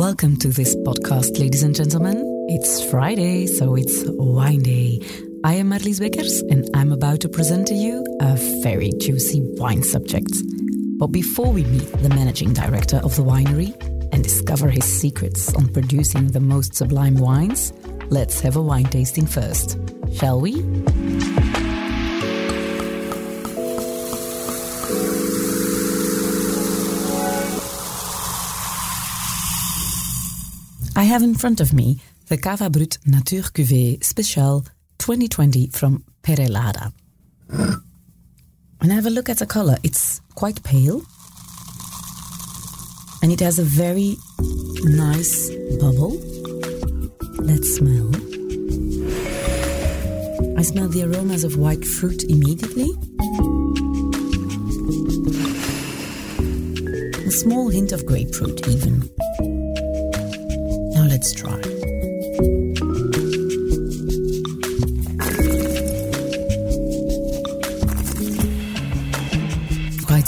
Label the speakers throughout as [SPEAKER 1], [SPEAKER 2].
[SPEAKER 1] Welcome to this podcast, ladies and gentlemen. It's Friday, so it's wine day. I am Marlies Beckers, and I'm about to present to you a very juicy wine subject. But before we meet the managing director of the winery and discover his secrets on producing the most sublime wines, let's have a wine tasting first, shall we? I have in front of me the Cava Brut Nature Cuvée Special 2020 from Perelada. And I have a look at the color. It's quite pale. And it has a very nice bubble. Let's smell. I smell the aromas of white fruit immediately. A small hint of grapefruit, even. Let's try.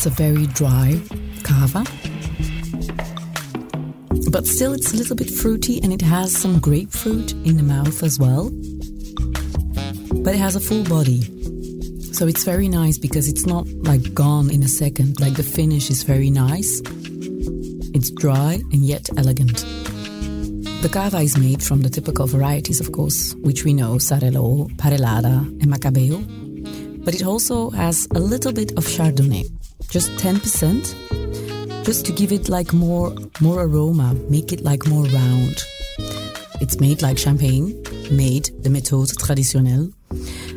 [SPEAKER 1] It's a very dry cava. But still, it's a little bit fruity and it has some grapefruit in the mouth as well. But it has a full body. So it's very nice because it's not like gone in a second. Like the finish is very nice. It's dry and yet elegant. The cava is made from the typical varieties, of course, which we know Xarel·lo, Parellada, and Macabeo. But it also has a little bit of Chardonnay, just 10%, just to give it like more, more aroma, make it like more round. It's made like champagne, made the méthode traditionnelle.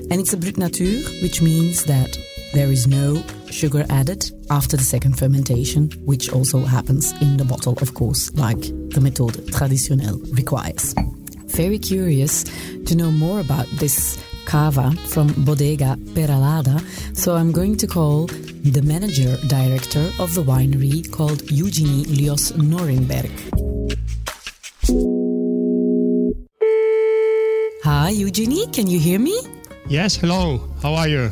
[SPEAKER 1] And it's a brut nature, which means that there is no sugar added after the second fermentation, which also happens in the bottle, of course, like the méthode traditionnelle requires. Very curious to know more about this cava from Bodega Peralada, so I'm going to call the manager director of the winery called Eugenie Lios Norenberg. Hi, Eugenie, can you hear me?
[SPEAKER 2] Yes, hello. How are you?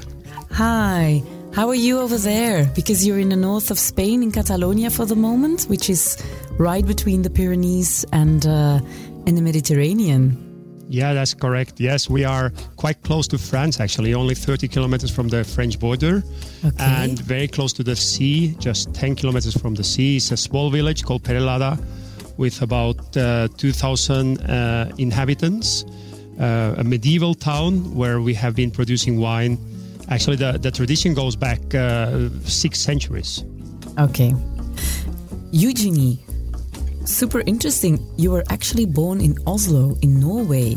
[SPEAKER 1] Hi. How are you over there? Because you're in the north of Spain, in Catalonia for the moment, which is right between the Pyrenees and uh, and the Mediterranean.
[SPEAKER 2] Yeah, that's correct. Yes, we are quite close to France, actually, only 30 kilometers from the French border,
[SPEAKER 1] Okay.
[SPEAKER 2] and very close to the sea, just 10 kilometers from the sea. It's a small village called Perelada, with about uh, 2,000 uh, inhabitants. Uh, a medieval town where we have been producing wine. Actually, the, the tradition goes back uh, six centuries.
[SPEAKER 1] Okay. Eugenie, super interesting. You were actually born in Oslo, in Norway.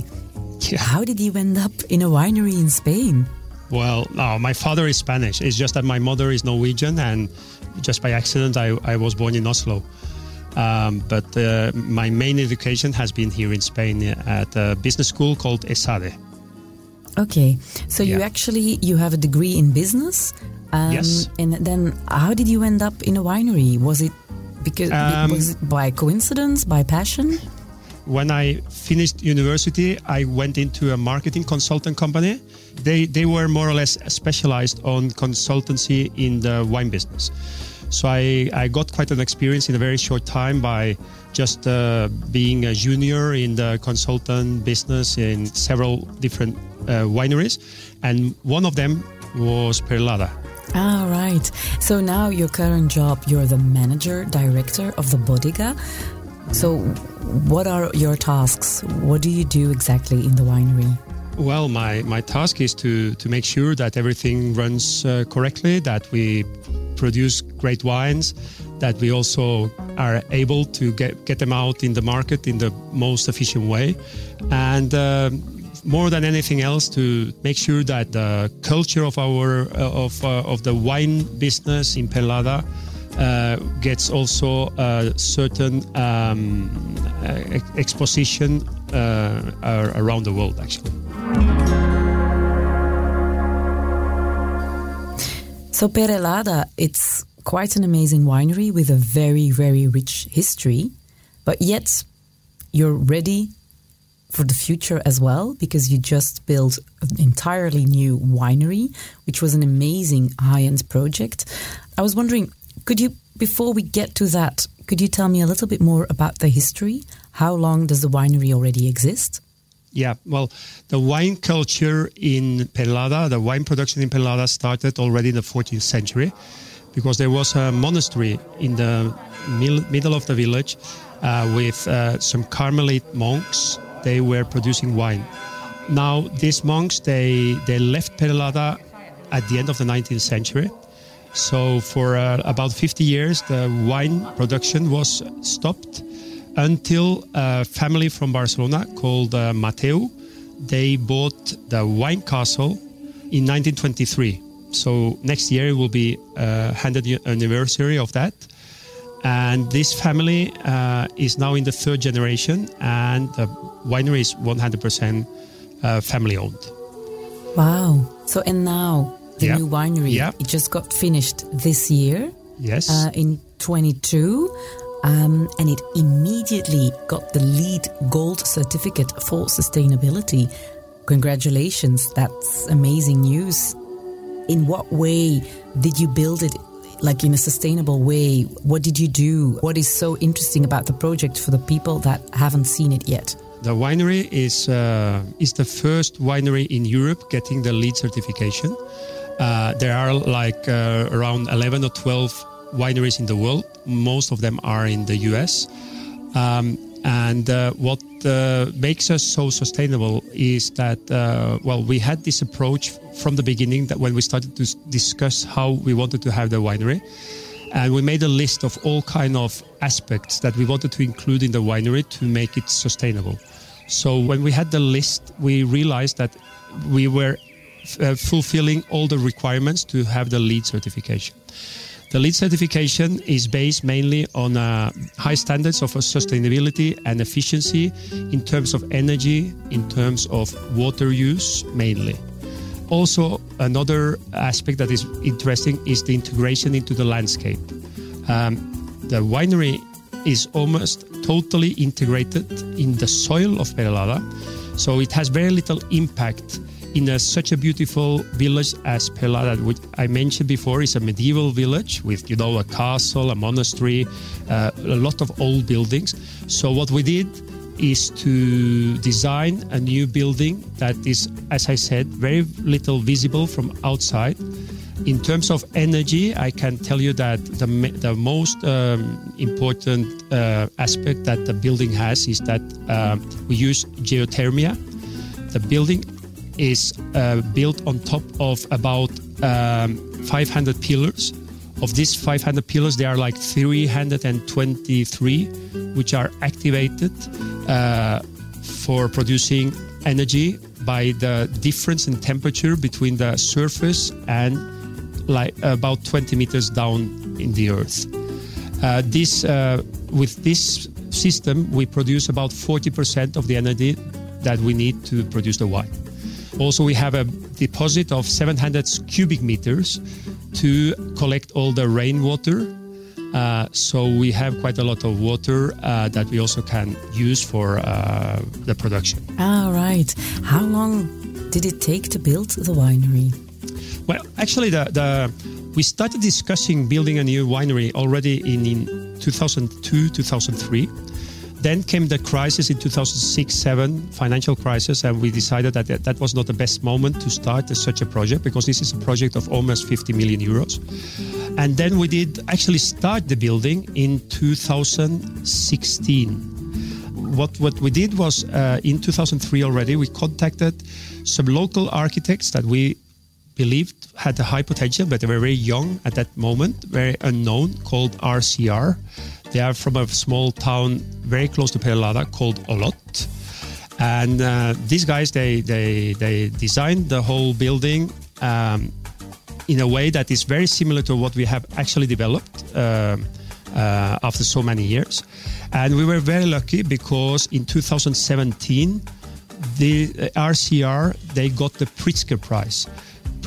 [SPEAKER 2] Yeah.
[SPEAKER 1] How did you end up in a winery in Spain?
[SPEAKER 2] Well, no, my father is Spanish. It's just that my mother is Norwegian, and just by accident, I, I was born in Oslo. Um, but uh, my main education has been here in Spain at a business school called ESADE.
[SPEAKER 1] Okay, so you actually you have a degree in business. Um,
[SPEAKER 2] Yes.
[SPEAKER 1] And then how did you end up in a winery? Was it because
[SPEAKER 2] Um,
[SPEAKER 1] was it by coincidence, by passion?
[SPEAKER 2] When I finished university, I went into a marketing consultant company. They, they were more or less specialized on consultancy in the wine business. So I, I got quite an experience in a very short time by just uh, being a junior in the consultant business in several different uh, wineries. And one of them was Perlada.
[SPEAKER 1] Ah, right. So now your current job, you're the manager, director of the Bodega. So what are your tasks? What do you do exactly in the winery?
[SPEAKER 2] Well, my, my task is to, to make sure that everything runs uh, correctly, that we produce great wines, that we also are able to get, get them out in the market in the most efficient way. And um more than anything else, to make sure that the culture of our uh, of, uh, of the wine business in Perlada uh, gets also a certain um, uh, exposition uh, around the world, actually.
[SPEAKER 1] So Perelada, it's quite an amazing winery with a very, very rich history, but yet you're ready for the future as well because you just built an entirely new winery, which was an amazing high end project. I was wondering, could you, before we get to that, Could you tell me a little bit more about the history? How long does the winery already exist?
[SPEAKER 2] Yeah, well, the wine culture in Perelada, the wine production in Perelada started already in the 14th century because there was a monastery in the middle of the village uh, with uh, some Carmelite monks. They were producing wine. Now, these monks, they, they left Perelada at the end of the 19th century. So, for uh, about 50 years, the wine production was stopped until a family from Barcelona called uh, Mateu, they bought the wine castle in 1923. So next year it will be a uh, 100th anniversary of that. And this family uh, is now in the third generation, and the winery is 100% uh, family owned.
[SPEAKER 1] Wow. So, and now the
[SPEAKER 2] yeah.
[SPEAKER 1] new winery,
[SPEAKER 2] yeah.
[SPEAKER 1] it just got finished this year.
[SPEAKER 2] Yes.
[SPEAKER 1] Uh, in 22. Um, and it immediately got the LEED Gold certificate for sustainability. Congratulations, that's amazing news. In what way did you build it? Like in a sustainable way? What did you do? What is so interesting about the project for the people that haven't seen it yet?
[SPEAKER 2] The winery is uh, is the first winery in Europe getting the LEED certification. Uh, there are like uh, around 11 or 12 wineries in the world. Most of them are in the US. Um, and uh, what uh, makes us so sustainable is that, uh, well, we had this approach from the beginning that when we started to discuss how we wanted to have the winery, and we made a list of all kind of aspects that we wanted to include in the winery to make it sustainable. So when we had the list, we realized that we were uh, fulfilling all the requirements to have the LEED certification. The LEED certification is based mainly on uh, high standards of sustainability and efficiency in terms of energy, in terms of water use mainly. Also, another aspect that is interesting is the integration into the landscape. Um, the winery is almost totally integrated in the soil of Peralada, so it has very little impact in a, such a beautiful village as Perelada, which I mentioned before is a medieval village with, you know, a castle, a monastery, uh, a lot of old buildings. So what we did is to design a new building that is, as I said, very little visible from outside. In terms of energy, I can tell you that the, the most um, important uh, aspect that the building has is that uh, we use geothermia. The building is uh, built on top of about um, 500 pillars. Of these 500 pillars, there are like 323 which are activated uh, for producing energy by the difference in temperature between the surface and like about 20 meters down in the earth. Uh, this uh, with this system, we produce about 40% of the energy that we need to produce the wine. Also, we have a deposit of 700 cubic meters to collect all the rainwater. Uh, so we have quite a lot of water uh, that we also can use for uh, the production.
[SPEAKER 1] Ah, right. How long did it take to build the winery?
[SPEAKER 2] Well, actually, the, the we started discussing building a new winery already in, in 2002, 2003. Then came the crisis in 2006-7, financial crisis, and we decided that that was not the best moment to start such a project because this is a project of almost 50 million euros. And then we did actually start the building in 2016. What what we did was uh, in 2003 already we contacted some local architects that we believed had a high potential, but they were very young at that moment, very unknown, called RCR. They are from a small town very close to Perelada called Olot. And uh, these guys, they, they, they designed the whole building um, in a way that is very similar to what we have actually developed uh, uh, after so many years. And we were very lucky because in 2017, the RCR, they got the Pritzker Prize.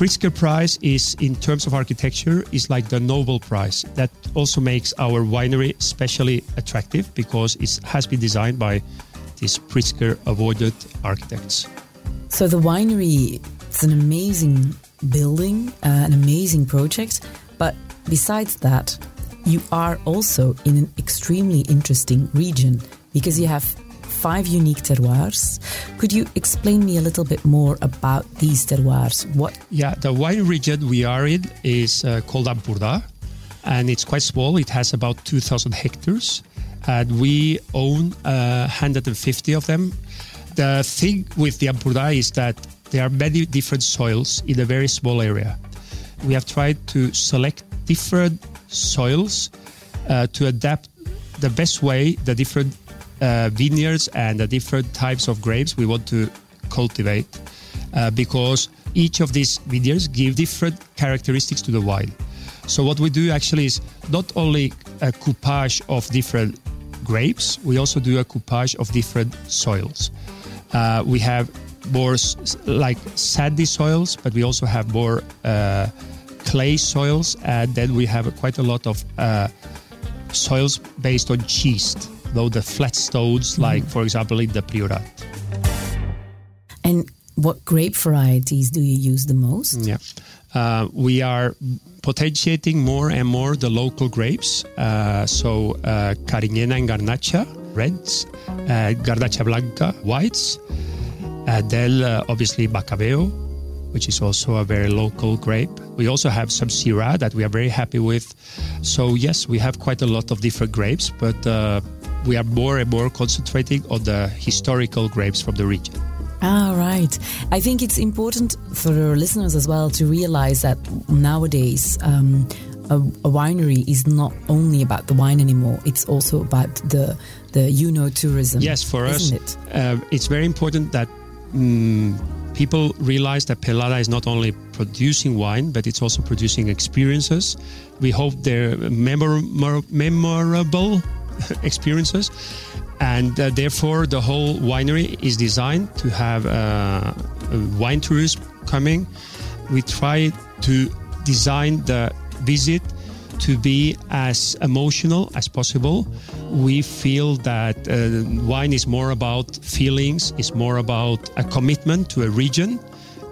[SPEAKER 2] Pritzker Prize is, in terms of architecture, is like the Nobel Prize. That also makes our winery especially attractive because it has been designed by these Pritzker awarded architects.
[SPEAKER 1] So the winery is an amazing building, uh, an amazing project. But besides that, you are also in an extremely interesting region because you have five unique terroirs. Could you explain me a little bit more about these terroirs? What?
[SPEAKER 2] Yeah, the wine region we are in is uh, called Ampurdá, and it's quite small. It has about 2,000 hectares, and we own uh, 150 of them. The thing with the Ampurdá is that there are many different soils in a very small area. We have tried to select different soils uh, to adapt the best way the different vineyards and the different types of grapes we want to cultivate uh, because each of these vineyards give different characteristics to the wine. So what we do actually is not only a coupage of different grapes, we also do a coupage of different soils. Uh, we have more like sandy soils, but we also have more uh, clay soils, and then we have quite a lot of uh, soils based on schist though the flat stones, mm-hmm. like for example in the Priorat.
[SPEAKER 1] And what grape varieties do you use the most?
[SPEAKER 2] Yeah, uh, we are potentiating more and more the local grapes. Uh, so uh, Carignana and Garnacha reds, uh, Garnacha Blanca whites, and then uh, obviously Macabeo, which is also a very local grape. We also have some Syrah that we are very happy with. So yes, we have quite a lot of different grapes, but uh, we are more and more concentrating on the historical grapes from the region.
[SPEAKER 1] Ah, right. I think it's important for our listeners as well to realize that nowadays um, a, a, winery is not only about the wine anymore; it's also about the the you know tourism.
[SPEAKER 2] Yes, for
[SPEAKER 1] us,
[SPEAKER 2] it? Uh, it's very important that. Um, people realize that Pelada is not only producing wine, but it's also producing experiences. We hope they're memor- memorable experiences. And uh, therefore, the whole winery is designed to have uh, wine tourists coming. We try to design the visit to be as emotional as possible. We feel that uh, wine is more about feelings, it's more about a commitment to a region,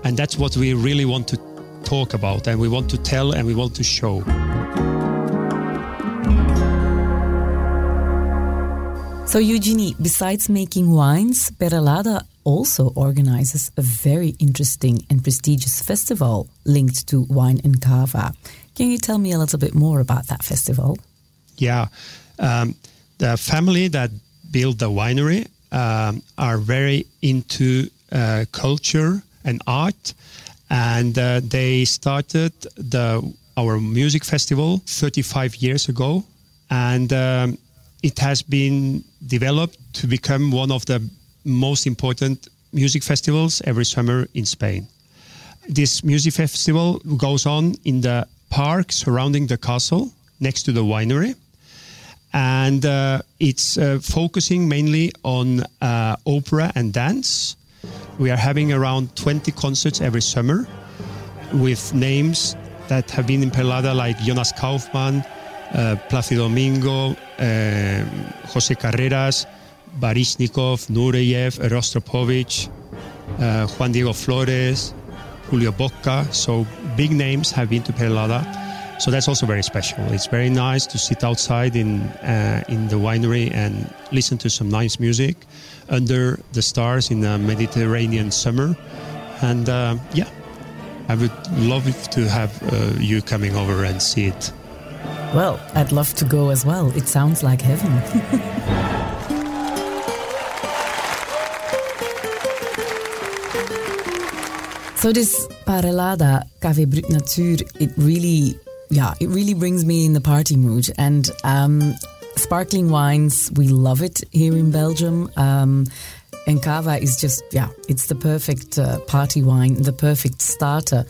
[SPEAKER 2] and that's what we really want to talk about, and we want to tell, and we want to show.
[SPEAKER 1] So, Eugenie, besides making wines, Perelada also organizes a very interesting and prestigious festival linked to wine and cava. Can you tell me a little bit more about that festival?
[SPEAKER 2] Yeah. Um, the family that built the winery um, are very into uh, culture and art, and uh, they started the our music festival 35 years ago, and um, it has been developed to become one of the most important music festivals every summer in Spain. This music festival goes on in the park surrounding the castle next to the winery. And uh, it's uh, focusing mainly on uh, opera and dance. We are having around 20 concerts every summer with names that have been in Perlada like Jonas Kaufmann, uh, Placido Domingo, uh, Jose Carreras, Baryshnikov, Nureyev, Rostropovich, uh, Juan Diego Flórez, Julio Bocca. So big names have been to Perelada. So that's also very special. It's very nice to sit outside in uh, in the winery and listen to some nice music under the stars in a Mediterranean summer. And uh, yeah, I would love to have uh, you coming over and see it.
[SPEAKER 1] Well, I'd love to go as well. It sounds like heaven. so this Parelada Cava Brut Nature, it really, yeah, it really brings me in the party mood. And um, sparkling wines, we love it here in Belgium. Um, and cava is just, yeah, it's the perfect uh, party wine, the perfect starter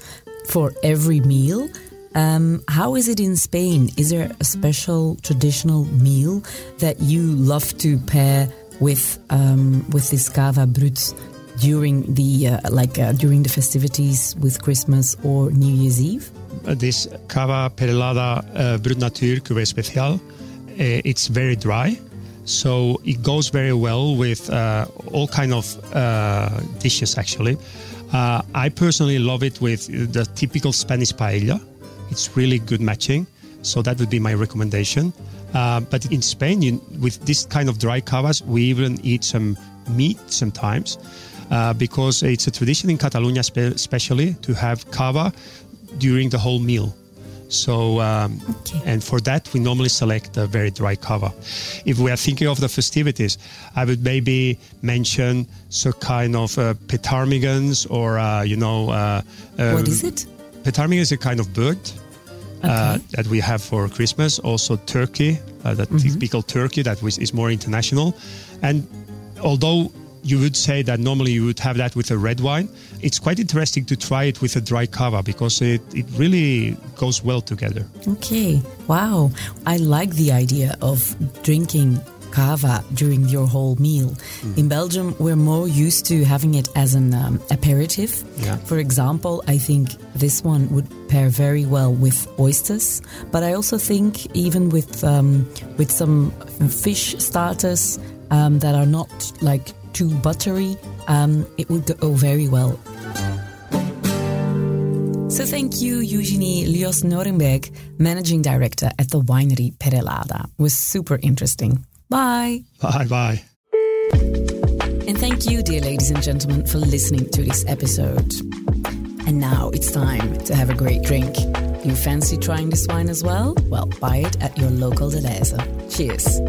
[SPEAKER 1] for every meal. Um, how is it in Spain? Is there a special traditional meal that you love to pair with um, with this cava brut during the uh, like uh, during the festivities with Christmas or New Year's Eve?
[SPEAKER 2] Uh, this cava perelada uh, brut nature cuvée spécial, uh, it's very dry, so it goes very well with uh, all kind of dishes. Actually, I personally love it with the typical Spanish paella it's really good matching So that would be my recommendation. Uh, but in Spain, you, with this kind of dry cavas, we even eat some meat sometimes uh, because it's a tradition in Catalonia, spe- especially, to have cava during the whole meal. So, um, okay. and for that, we normally select a very dry cava. If we are thinking of the festivities, I would maybe mention some kind of uh, petarmigans or, uh, you know. Uh,
[SPEAKER 1] what is it?
[SPEAKER 2] Petarmigan is a kind of bird. Uh, that we have for Christmas. Also, turkey, uh, that mm-hmm. typical turkey that is more international. And although you would say that normally you would have that with a red wine. It's quite interesting to try it with a dry cava because it, it really goes well together.
[SPEAKER 1] Okay, wow. I like the idea of drinking cava during your whole meal. Mm. In Belgium, we're more used to having it as an um, aperitif. Yeah. For example, I think this one would pair very well with oysters, but I also think even with um, with some fish starters um, that are not like too buttery, um, it would go very well. So thank you, Eugenie Lios Norenberg, Managing Director at the winery Perelada. It was super interesting. Bye.
[SPEAKER 2] Bye bye.
[SPEAKER 1] And thank you, dear ladies and gentlemen, for listening to this episode. And now it's time to have a great drink. You fancy trying this wine as well? Well, buy it at your local Delhaize. Cheers.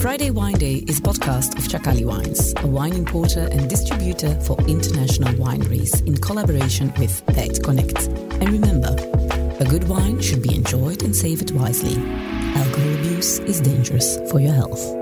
[SPEAKER 1] Friday Wine Day is a podcast of Chakali Wines, a wine importer and distributor for international wineries in collaboration with Pet Connect. And remember, a good wine should be enjoyed and savored wisely. Alcohol abuse is dangerous for your health.